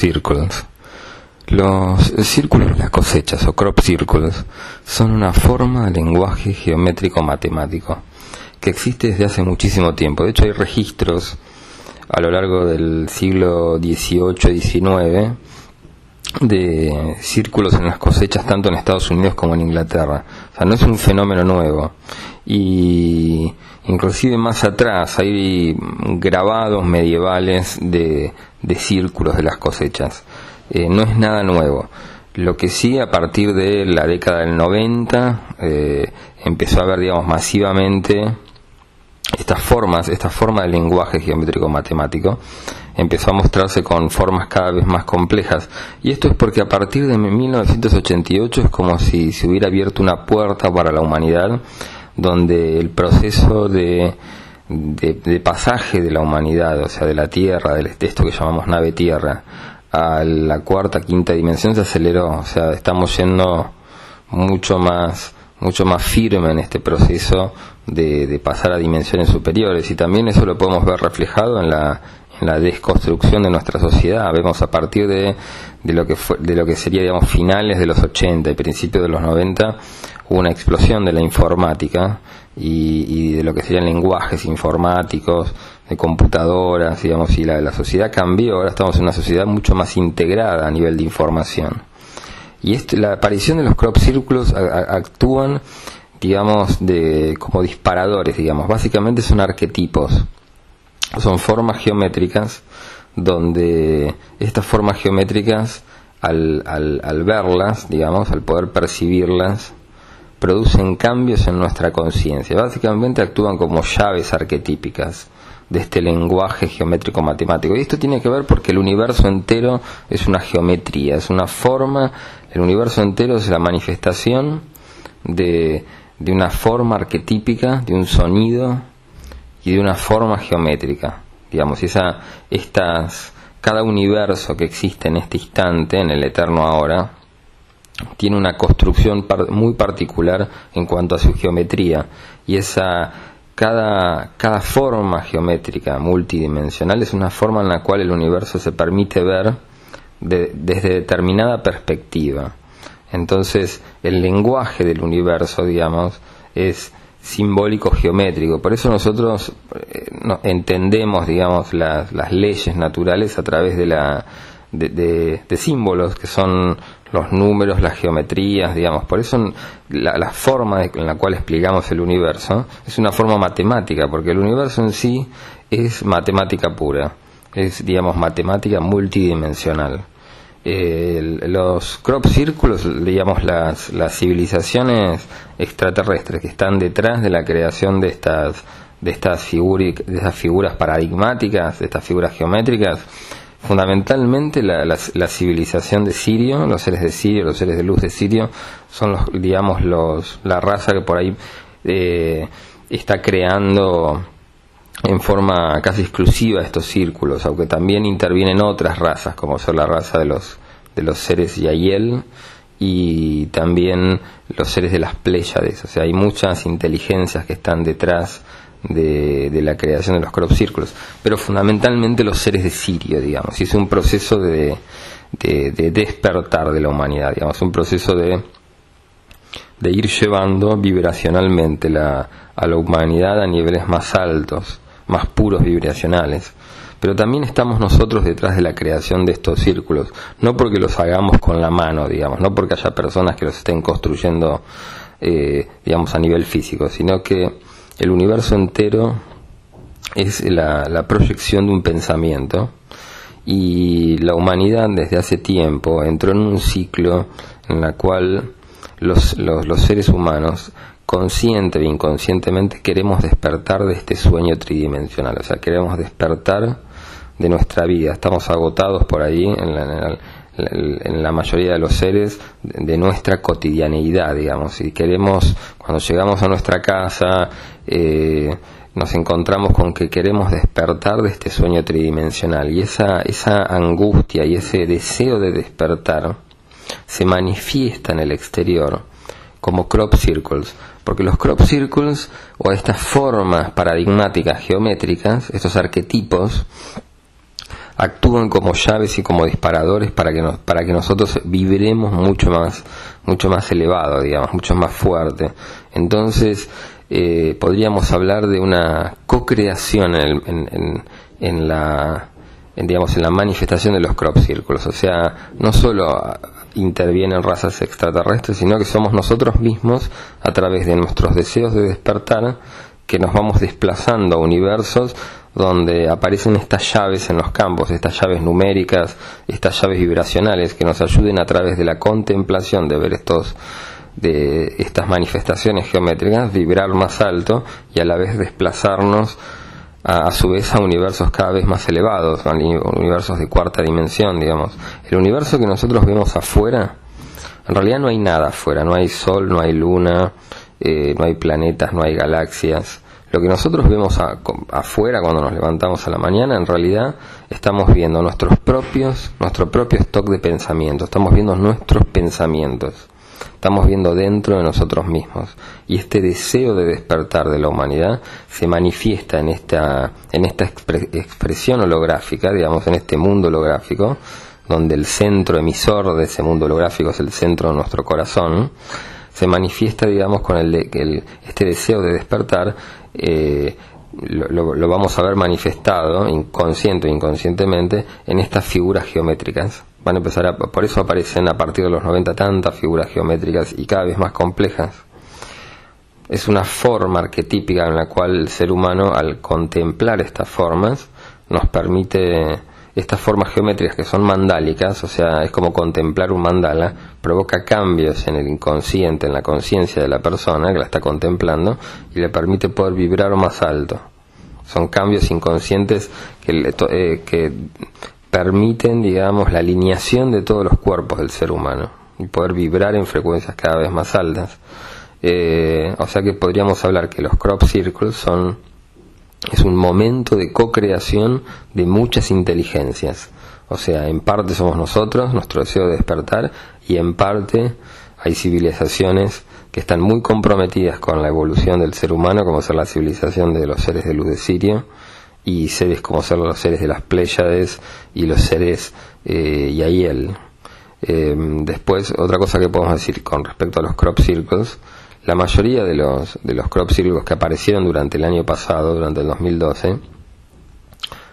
circles. Los círculos de las cosechas o crop circles son una forma de lenguaje geométrico matemático que existe desde hace muchísimo tiempo. De hecho hay registros a lo largo del siglo XVIII-XIX de círculos en las cosechas tanto en Estados Unidos como en Inglaterra. O sea, no es un fenómeno nuevo. Y inclusive más atrás hay grabados medievales de, círculos de las cosechas. Eh, no es nada nuevo. Lo que sí, a partir de la década del 90, eh, empezó a haber, digamos, masivamente estas formas, esta forma de lenguaje geométrico matemático empezó a mostrarse con formas cada vez más complejas. Y esto es porque a partir de 1988 es como si se hubiera abierto una puerta para la humanidad, donde el proceso de, de, pasaje de la humanidad, o sea, de la Tierra, de esto que llamamos nave Tierra, a la cuarta, quinta dimensión se aceleró. O sea, estamos yendo mucho más mucho más firme en este proceso de, pasar a dimensiones superiores y también eso lo podemos ver reflejado en la, la desconstrucción de nuestra sociedad. Vemos a partir de, de, lo que fue, de lo que sería digamos finales de los 80 y principios de los 90 hubo una explosión de la informática y, de lo que serían lenguajes informáticos, de computadoras, digamos, y la, la sociedad cambió, ahora estamos en una sociedad mucho más integrada a nivel de información. Y este, la aparición de los crop círculos actúan, digamos, de, como disparadores, digamos. Básicamente son arquetipos. Son formas geométricas donde estas formas geométricas, al, al, al verlas, digamos, al poder percibirlas, producen cambios en nuestra conciencia. Básicamente actúan como llaves arquetípicas de este lenguaje geométrico matemático. Y esto tiene que ver porque el universo entero es una geometría, es una forma, el universo entero es la manifestación de, de una forma arquetípica, de un sonido y de una forma geométrica. Digamos, esa, estas, cada universo que existe en este instante, en el eterno ahora, tiene una construcción muy particular en cuanto a su geometría y esa cada, cada forma geométrica multidimensional es una forma en la cual el universo se permite ver desde determinada perspectiva. Entonces, el lenguaje del universo, digamos, es simbólico geométrico. Por eso nosotros eh, entendemos, digamos, las, las, leyes naturales a través de, la, de, símbolos que son los números, las geometrías, digamos. Por eso la, forma en la cual explicamos el universo es una forma matemática, porque el universo en sí es matemática pura, es, digamos, matemática multidimensional. Los crop círculos, digamos, las, las civilizaciones extraterrestres que están detrás de la creación de estas de estas, de estas figuras paradigmáticas, de estas figuras geométricas, fundamentalmente la, la, civilización de Sirio, los seres de Sirio, los seres de luz de Sirio, son los, digamos, los, la raza que por ahí eh, está creando en forma casi exclusiva estos círculos, aunque también intervienen otras razas, como son la raza de los, de los seres Yael y también los seres de las Pléyades. O sea, hay muchas inteligencias que están detrás de, la creación de los crop círculos, pero fundamentalmente los seres de Sirio, digamos, y es un proceso de, de, despertar de la humanidad, digamos, un proceso de, de ir llevando vibracionalmente la, a la humanidad a niveles más altos, más puros vibracionales. Pero también estamos nosotros detrás de la creación de estos círculos, no porque los hagamos con la mano, digamos, no porque haya personas que los estén construyendo, eh, digamos, a nivel físico, sino que el universo entero es la, proyección de un pensamiento y la humanidad desde hace tiempo entró en un ciclo en la cual los, los, seres humanos consciente e inconscientemente queremos despertar de este sueño tridimensional, o sea, queremos despertar de nuestra vida, estamos agotados por ahí en la, en la mayoría de los seres de nuestra cotidianeidad, digamos. Y queremos, cuando llegamos a nuestra casa, eh, nos encontramos con que queremos despertar de este sueño tridimensional. Y esa, esa angustia y ese deseo de despertar se manifiesta en el exterior como crop circles, porque los crop circles o estas formas paradigmáticas geométricas, estos arquetipos, actúan como llaves y como disparadores para que, nos, para que nosotros vibremos mucho más, mucho más elevado, digamos, mucho más fuerte. Entonces, eh, podríamos hablar de una co-creación en, en, la en, digamos en la manifestación de los crop círculos o sea no solo intervienen razas extraterrestres sino que somos nosotros mismos a través de nuestros deseos de despertar que nos vamos desplazando a universos donde aparecen estas llaves en los campos, estas llaves numéricas, estas llaves vibracionales que nos ayuden a través de la contemplación de ver estos de estas manifestaciones geométricas vibrar más alto y a la vez desplazarnos a, su vez a universos cada vez más elevados, a universos de cuarta dimensión, digamos. El universo que nosotros vemos afuera, en realidad no hay nada afuera, no hay sol, no hay luna, eh, no hay planetas, no hay galaxias. Lo que nosotros vemos afuera cuando nos levantamos a la mañana, en realidad estamos viendo nuestros propios, nuestro propio stock de pensamientos, estamos viendo nuestros pensamientos estamos viendo dentro de nosotros mismos. Y este deseo de despertar de la humanidad se manifiesta en esta, en esta expresión holográfica, digamos, en este mundo holográfico, donde el centro emisor de ese mundo holográfico es el centro de nuestro corazón, se manifiesta, digamos, con el, el este deseo de despertar. Eh, lo, lo, vamos a ver manifestado, inconsciente o inconscientemente, en estas figuras geométricas van a empezar a, por eso aparecen a partir de los 90 tantas figuras geométricas y cada vez más complejas. Es una forma arquetípica en la cual el ser humano al contemplar estas formas nos permite estas formas geométricas que son mandálicas, o sea, es como contemplar un mandala, provoca cambios en el inconsciente, en la conciencia de la persona que la está contemplando y le permite poder vibrar más alto. Son cambios inconscientes que, eh, que permiten, digamos, la alineación de todos los cuerpos del ser humano y poder vibrar en frecuencias cada vez más altas. Eh, o sea que podríamos hablar que los crop circles son es un momento de co-creación de muchas inteligencias. O sea, en parte somos nosotros, nuestro deseo de despertar, y en parte hay civilizaciones que están muy comprometidas con la evolución del ser humano, como ser la civilización de los seres de luz de Sirio, y seres como ser los seres de las Pléyades y los seres eh, Yael. Eh, después, otra cosa que podemos decir con respecto a los crop circles, la mayoría de los, de los crop circles que aparecieron durante el año pasado, durante el 2012,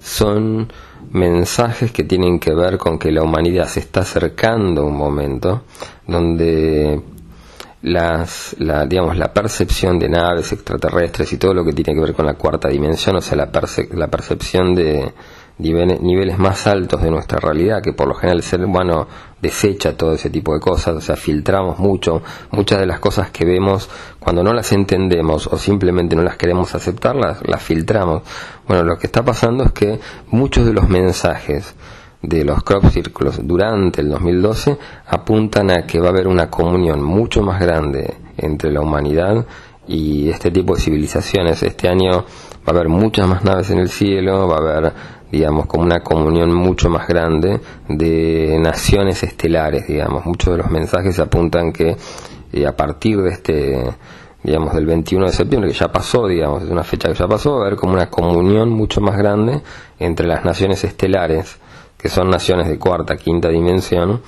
son mensajes que tienen que ver con que la humanidad se está acercando a un momento donde las, la, digamos, la percepción de naves extraterrestres y todo lo que tiene que ver con la cuarta dimensión, o sea, la, la percepción de niveles, más altos de nuestra realidad, que por lo general el ser humano desecha todo ese tipo de cosas, o sea, filtramos mucho, muchas de las cosas que vemos, cuando no las entendemos o simplemente no las queremos aceptar, las, las filtramos. Bueno, lo que está pasando es que muchos de los mensajes de los crop círculos durante el 2012 apuntan a que va a haber una comunión mucho más grande entre la humanidad y este tipo de civilizaciones. Este año va a haber muchas más naves en el cielo, va a haber, digamos, como una comunión mucho más grande de naciones estelares, digamos. Muchos de los mensajes apuntan que eh, a partir de este digamos del 21 de septiembre que ya pasó digamos es una fecha que ya pasó va a haber como una comunión mucho más grande entre las naciones estelares que son naciones de cuarta, quinta dimensión,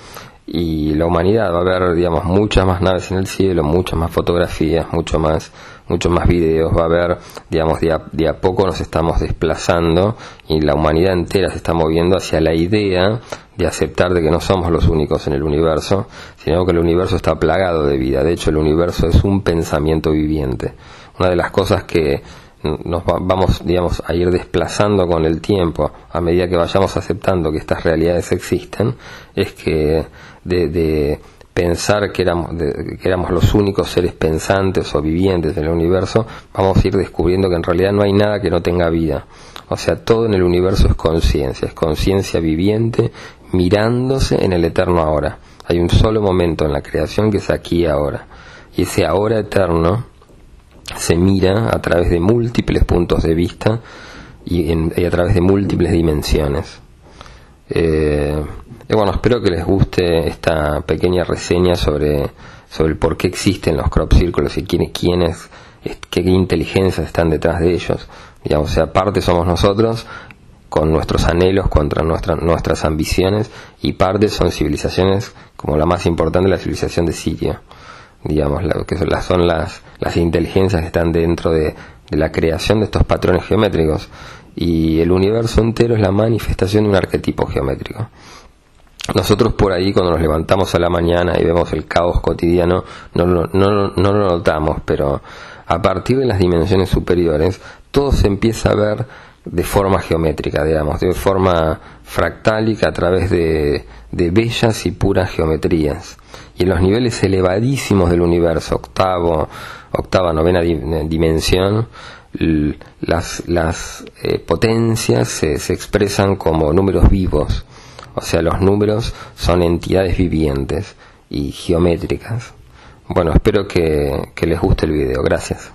y la humanidad va a ver, digamos, muchas más naves en el cielo, muchas más fotografías, mucho más, muchos más videos, va a haber, digamos, de a, de a poco nos estamos desplazando y la humanidad entera se está moviendo hacia la idea de aceptar de que no somos los únicos en el universo, sino que el universo está plagado de vida. De hecho, el universo es un pensamiento viviente. Una de las cosas que nos vamos, digamos, a ir desplazando con el tiempo a medida que vayamos aceptando que estas realidades existen, es que de, pensar que éramos, que éramos los únicos seres pensantes o vivientes en el universo, vamos a ir descubriendo que en realidad no hay nada que no tenga vida. O sea, todo en el universo es conciencia, es conciencia viviente mirándose en el eterno ahora. Hay un solo momento en la creación que es aquí y ahora. Y ese ahora eterno se mira a través de múltiples puntos de vista y, a través de múltiples dimensiones. Eh, bueno, espero que les guste esta pequeña reseña sobre, sobre el por qué existen los crop circles y quiénes, quiénes qué inteligencias están detrás de ellos. Digamos, o sea, aparte somos nosotros con nuestros anhelos, contra nuestras ambiciones, y parte son civilizaciones como la más importante, la civilización de Siria, digamos, que son las, son las, las inteligencias que están dentro de, de la creación de estos patrones geométricos, y el universo entero es la manifestación de un arquetipo geométrico. Nosotros por ahí cuando nos levantamos a la mañana y vemos el caos cotidiano no, no, no, no lo notamos, pero a partir de las dimensiones superiores todo se empieza a ver de forma geométrica, digamos, de forma fractálica a través de, de bellas y puras geometrías. Y en los niveles elevadísimos del universo, octavo, octava, novena dimensión, las, las eh, potencias se, se expresan como números vivos o sea, los números son entidades vivientes y geométricas. Bueno, espero que, que les guste el video. Gracias.